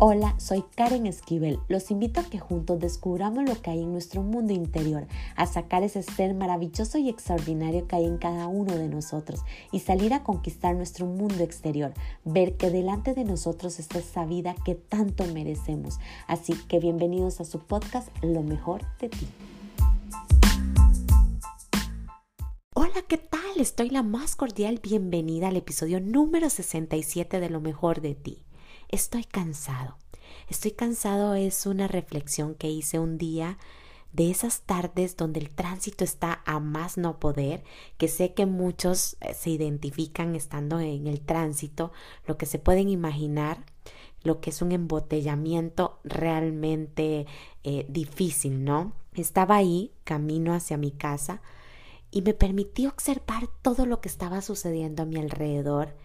Hola, soy Karen Esquivel. Los invito a que juntos descubramos lo que hay en nuestro mundo interior, a sacar ese ser maravilloso y extraordinario que hay en cada uno de nosotros y salir a conquistar nuestro mundo exterior, ver que delante de nosotros está esa vida que tanto merecemos. Así que bienvenidos a su podcast Lo mejor de ti. Hola, ¿qué tal? Estoy la más cordial bienvenida al episodio número 67 de Lo mejor de ti. Estoy cansado. Estoy cansado es una reflexión que hice un día de esas tardes donde el tránsito está a más no poder, que sé que muchos eh, se identifican estando en el tránsito, lo que se pueden imaginar, lo que es un embotellamiento realmente eh, difícil, ¿no? Estaba ahí, camino hacia mi casa, y me permití observar todo lo que estaba sucediendo a mi alrededor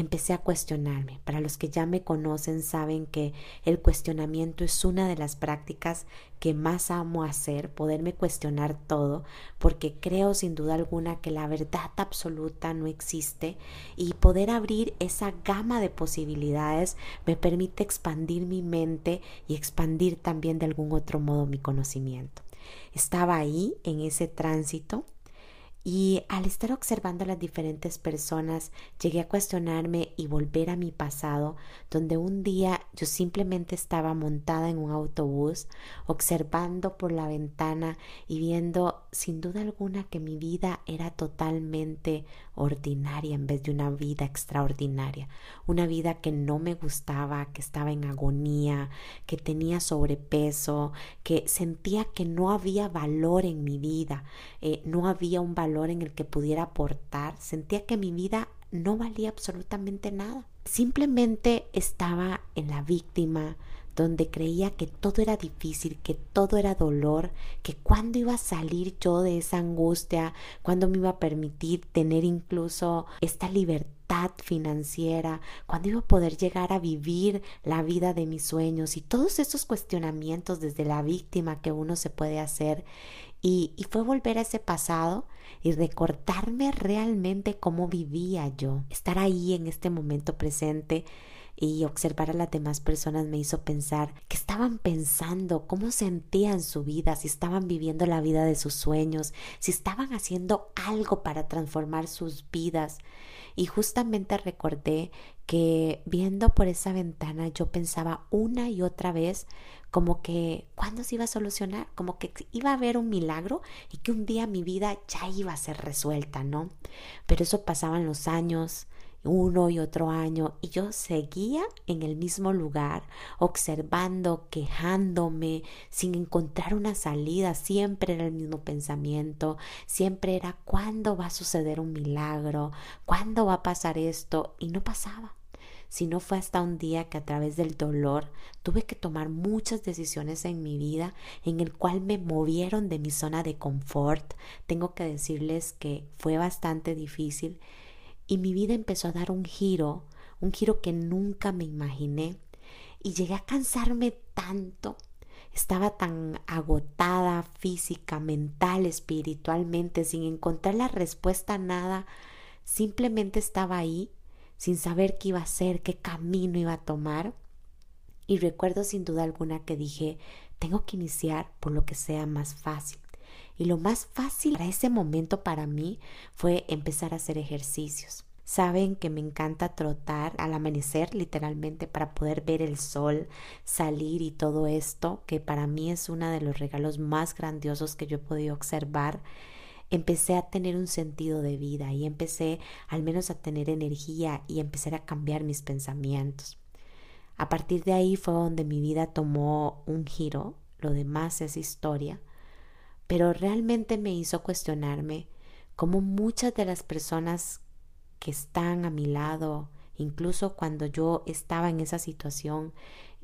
empecé a cuestionarme. Para los que ya me conocen saben que el cuestionamiento es una de las prácticas que más amo hacer, poderme cuestionar todo, porque creo sin duda alguna que la verdad absoluta no existe y poder abrir esa gama de posibilidades me permite expandir mi mente y expandir también de algún otro modo mi conocimiento. Estaba ahí en ese tránsito y al estar observando a las diferentes personas, llegué a cuestionarme y volver a mi pasado, donde un día yo simplemente estaba montada en un autobús, observando por la ventana y viendo sin duda alguna que mi vida era totalmente ordinaria en vez de una vida extraordinaria, una vida que no me gustaba, que estaba en agonía, que tenía sobrepeso, que sentía que no había valor en mi vida, eh, no había un valor en el que pudiera aportar, sentía que mi vida no valía absolutamente nada. Simplemente estaba en la víctima, donde creía que todo era difícil, que todo era dolor, que cuando iba a salir yo de esa angustia, cuando me iba a permitir tener incluso esta libertad financiera, cuando iba a poder llegar a vivir la vida de mis sueños y todos esos cuestionamientos desde la víctima que uno se puede hacer. Y, y fue volver a ese pasado y recordarme realmente cómo vivía yo. Estar ahí en este momento presente y observar a las demás personas me hizo pensar qué estaban pensando, cómo sentían su vida, si estaban viviendo la vida de sus sueños, si estaban haciendo algo para transformar sus vidas. Y justamente recordé que viendo por esa ventana yo pensaba una y otra vez como que cuándo se iba a solucionar, como que iba a haber un milagro y que un día mi vida ya iba a ser resuelta, ¿no? Pero eso pasaban los años, uno y otro año y yo seguía en el mismo lugar, observando, quejándome, sin encontrar una salida, siempre era el mismo pensamiento, siempre era ¿cuándo va a suceder un milagro? ¿Cuándo va a pasar esto? Y no pasaba. Si no fue hasta un día que a través del dolor tuve que tomar muchas decisiones en mi vida en el cual me movieron de mi zona de confort. Tengo que decirles que fue bastante difícil y mi vida empezó a dar un giro, un giro que nunca me imaginé y llegué a cansarme tanto. Estaba tan agotada física, mental, espiritualmente, sin encontrar la respuesta a nada. Simplemente estaba ahí, sin saber qué iba a hacer, qué camino iba a tomar. Y recuerdo sin duda alguna que dije, tengo que iniciar por lo que sea más fácil. Y lo más fácil para ese momento para mí fue empezar a hacer ejercicios. Saben que me encanta trotar al amanecer literalmente para poder ver el sol salir y todo esto, que para mí es uno de los regalos más grandiosos que yo he podido observar empecé a tener un sentido de vida y empecé al menos a tener energía y empecé a cambiar mis pensamientos. A partir de ahí fue donde mi vida tomó un giro, lo demás es historia, pero realmente me hizo cuestionarme cómo muchas de las personas que están a mi lado, incluso cuando yo estaba en esa situación,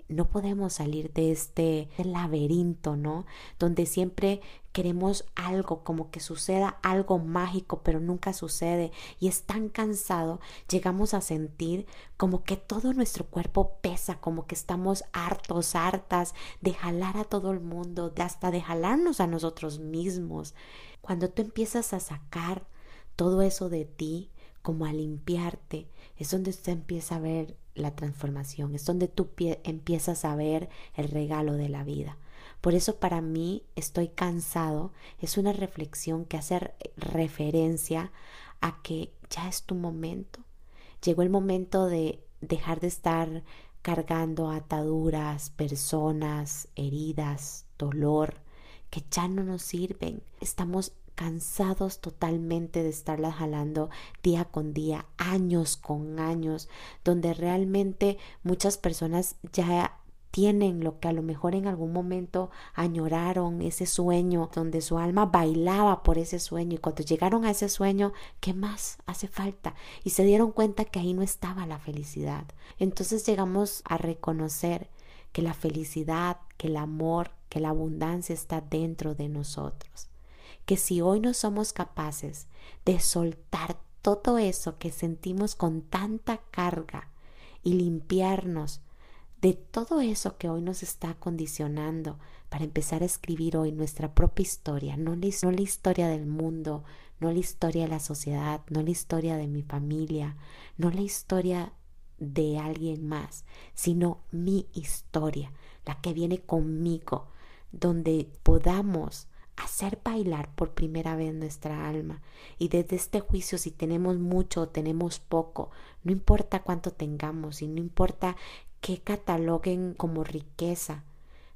no podemos salir de este laberinto, ¿no? Donde siempre queremos algo, como que suceda algo mágico, pero nunca sucede y es tan cansado, llegamos a sentir como que todo nuestro cuerpo pesa, como que estamos hartos, hartas de jalar a todo el mundo, hasta de jalarnos a nosotros mismos. Cuando tú empiezas a sacar todo eso de ti, como a limpiarte, es donde usted empieza a ver la transformación, es donde tú empiezas a ver el regalo de la vida. Por eso para mí estoy cansado, es una reflexión que hace referencia a que ya es tu momento. Llegó el momento de dejar de estar cargando ataduras, personas, heridas, dolor, que ya no nos sirven. Estamos cansados totalmente de estarla jalando día con día, años con años, donde realmente muchas personas ya tienen lo que a lo mejor en algún momento añoraron, ese sueño, donde su alma bailaba por ese sueño y cuando llegaron a ese sueño, ¿qué más hace falta? Y se dieron cuenta que ahí no estaba la felicidad. Entonces llegamos a reconocer que la felicidad, que el amor, que la abundancia está dentro de nosotros que si hoy no somos capaces de soltar todo eso que sentimos con tanta carga y limpiarnos de todo eso que hoy nos está condicionando para empezar a escribir hoy nuestra propia historia, no la, historia del mundo, no la historia de la sociedad, no la historia de mi familia, no la historia de alguien más, sino mi historia, la que viene conmigo, donde podamos hacer bailar por primera vez nuestra alma. Y desde este juicio, si tenemos mucho o tenemos poco, no importa cuánto tengamos y no importa qué cataloguen como riqueza,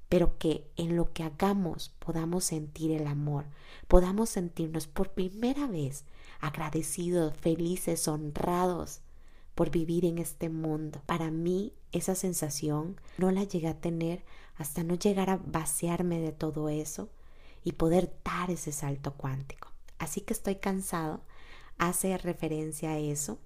pero que en lo que hagamos podamos sentir el amor, podamos sentirnos por primera vez agradecidos, felices, honrados por vivir en este mundo. Para mí esa sensación no la llegué a tener hasta no llegar a vaciarme de todo eso y poder dar ese salto cuántico. Así que estoy cansado, hace referencia a eso.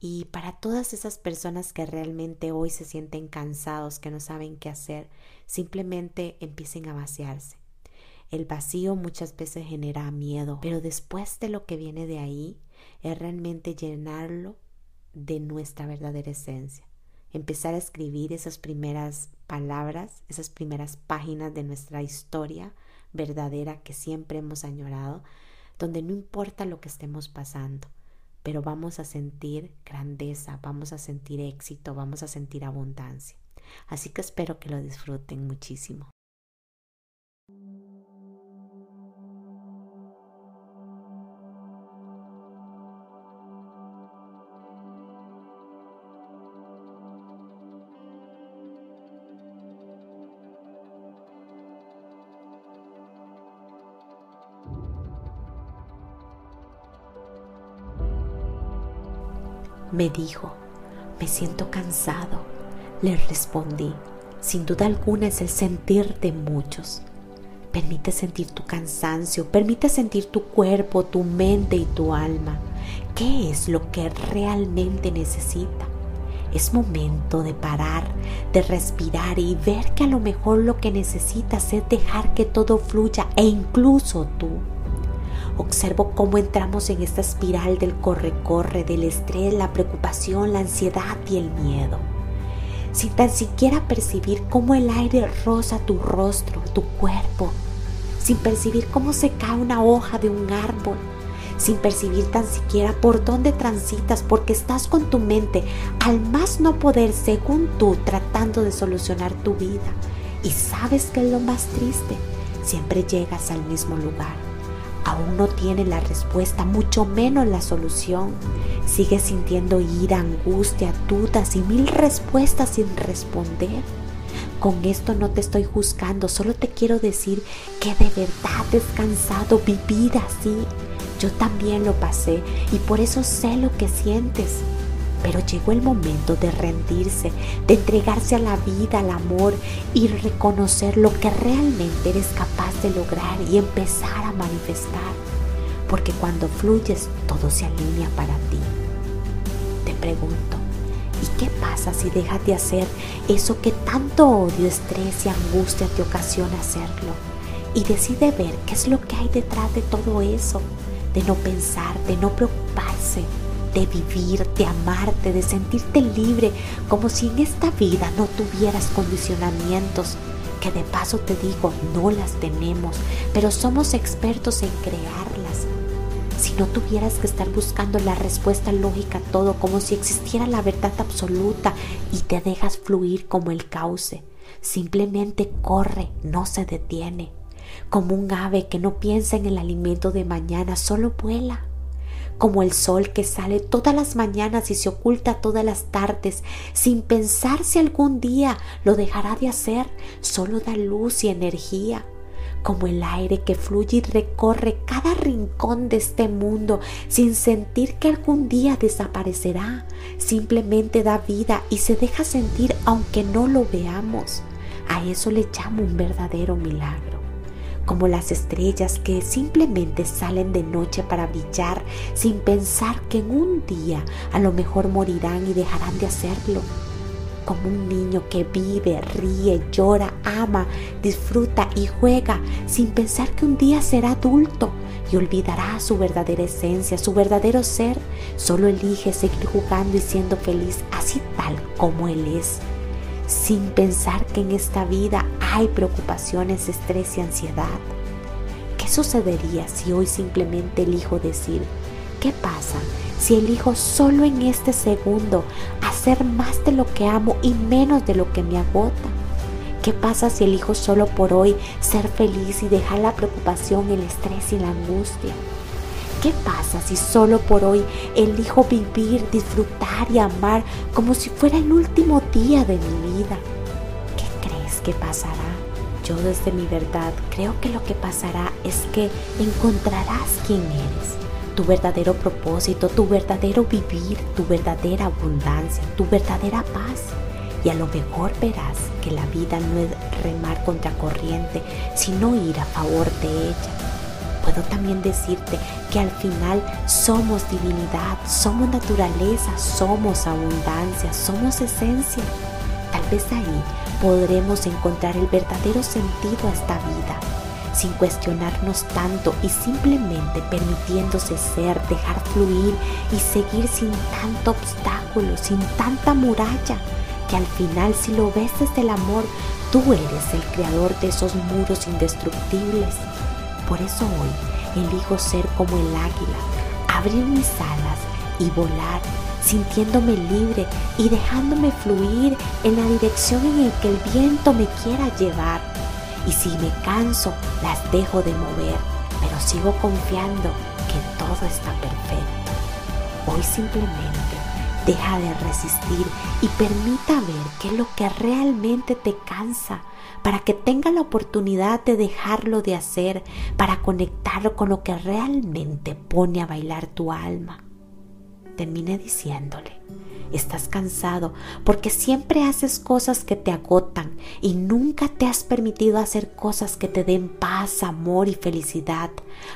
Y para todas esas personas que realmente hoy se sienten cansados, que no saben qué hacer, simplemente empiecen a vaciarse. El vacío muchas veces genera miedo, pero después de lo que viene de ahí es realmente llenarlo de nuestra verdadera esencia. Empezar a escribir esas primeras palabras, esas primeras páginas de nuestra historia, verdadera que siempre hemos añorado, donde no importa lo que estemos pasando, pero vamos a sentir grandeza, vamos a sentir éxito, vamos a sentir abundancia. Así que espero que lo disfruten muchísimo. Me dijo, me siento cansado. Le respondí, sin duda alguna es el sentir de muchos. Permite sentir tu cansancio, permite sentir tu cuerpo, tu mente y tu alma. ¿Qué es lo que realmente necesita? Es momento de parar, de respirar y ver que a lo mejor lo que necesitas es dejar que todo fluya e incluso tú. Observo cómo entramos en esta espiral del corre-corre, del estrés, la preocupación, la ansiedad y el miedo. Sin tan siquiera percibir cómo el aire roza tu rostro, tu cuerpo. Sin percibir cómo se cae una hoja de un árbol. Sin percibir tan siquiera por dónde transitas porque estás con tu mente al más no poder según tú tratando de solucionar tu vida. Y sabes que es lo más triste. Siempre llegas al mismo lugar aún no tiene la respuesta, mucho menos la solución. Sigue sintiendo ira, angustia, dudas y mil respuestas sin responder. Con esto no te estoy juzgando, solo te quiero decir que de verdad es cansado vivir así. Yo también lo pasé y por eso sé lo que sientes. Pero llegó el momento de rendirse, de entregarse a la vida, al amor y reconocer lo que realmente eres capaz de lograr y empezar a manifestar. Porque cuando fluyes, todo se alinea para ti. Te pregunto, ¿y qué pasa si dejas de hacer eso que tanto odio, estrés y angustia te ocasiona hacerlo? Y decide ver qué es lo que hay detrás de todo eso, de no pensar, de no preocuparse, de vivir, de amarte, de sentirte libre, como si en esta vida no tuvieras condicionamientos, que de paso te digo, no las tenemos, pero somos expertos en crearlas. si no tuvieras que estar buscando la respuesta lógica a todo como si existiera la verdad absoluta y te dejas fluir como el cauce. Simplemente corre, no se detiene. Como un ave que no piensa en el alimento de mañana, solo vuela como el sol que sale todas las mañanas y se oculta todas las tardes, sin pensar si algún día lo dejará de hacer, solo da luz y energía, como el aire que fluye y recorre cada rincón de este mundo sin sentir que algún día desaparecerá, simplemente da vida y se deja sentir aunque no lo veamos. A eso le llamo un verdadero milagro como las estrellas que simplemente salen de noche para brillar sin pensar que en un día a lo mejor morirán y dejarán de hacerlo. Como un niño que vive, ríe, llora, ama, disfruta y juega sin pensar que un día será adulto y olvidará su verdadera esencia, su verdadero ser. Solo elige seguir jugando y siendo feliz así tal como él es sin pensar que en esta vida hay preocupaciones, estrés y ansiedad. ¿Qué sucedería si hoy simplemente elijo decir, ¿qué pasa si elijo solo en este segundo hacer más de lo que amo y menos de lo que me agota? ¿Qué pasa si elijo solo por hoy ser feliz y dejar la preocupación, el estrés y la angustia? ¿Qué pasa si solo por hoy elijo vivir, disfrutar y amar como si fuera el último día de mi vida? ¿Qué crees que pasará? Yo desde mi verdad creo que lo que pasará es que encontrarás quién eres, tu verdadero propósito, tu verdadero vivir, tu verdadera abundancia, tu verdadera paz. Y a lo mejor verás que la vida no es remar contra corriente, sino ir a favor de ella puedo también decirte que al final somos divinidad, somos naturaleza, somos abundancia, somos esencia. Tal vez ahí podremos encontrar el verdadero sentido a esta vida, sin cuestionarnos tanto y simplemente permitiéndose ser, dejar fluir y seguir sin tanto obstáculo, sin tanta muralla, que al final si lo ves desde el amor, tú eres el creador de esos muros indestructibles por eso hoy elijo ser como el águila, abrir mis alas y volar, sintiéndome libre y dejándome fluir en la dirección en la que el viento me quiera llevar. Y si me canso, las dejo de mover, pero sigo confiando que todo está perfecto. Hoy simplemente deja de resistir y permita ver qué es lo que realmente te cansa para que tenga la oportunidad de dejarlo de hacer, para conectar con lo que realmente pone a bailar tu alma. Termine diciéndole, estás cansado porque siempre haces cosas que te agotan y nunca te has permitido hacer cosas que te den paz, amor y felicidad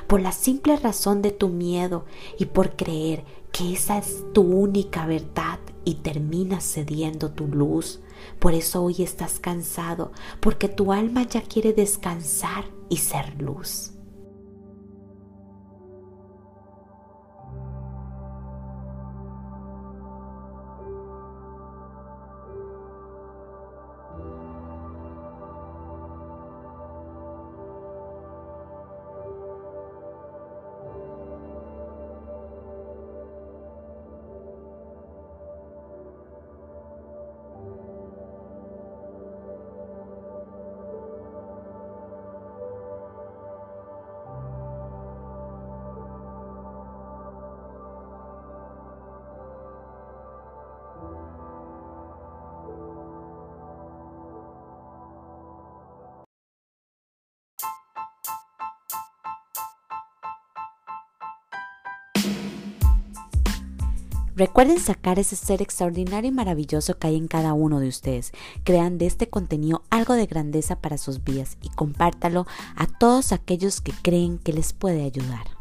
por la simple razón de tu miedo y por creer que esa es tu única verdad y terminas cediendo tu luz, por eso hoy estás cansado, porque tu alma ya quiere descansar y ser luz. Recuerden sacar ese ser extraordinario y maravilloso que hay en cada uno de ustedes. Crean de este contenido algo de grandeza para sus vidas y compártalo a todos aquellos que creen que les puede ayudar.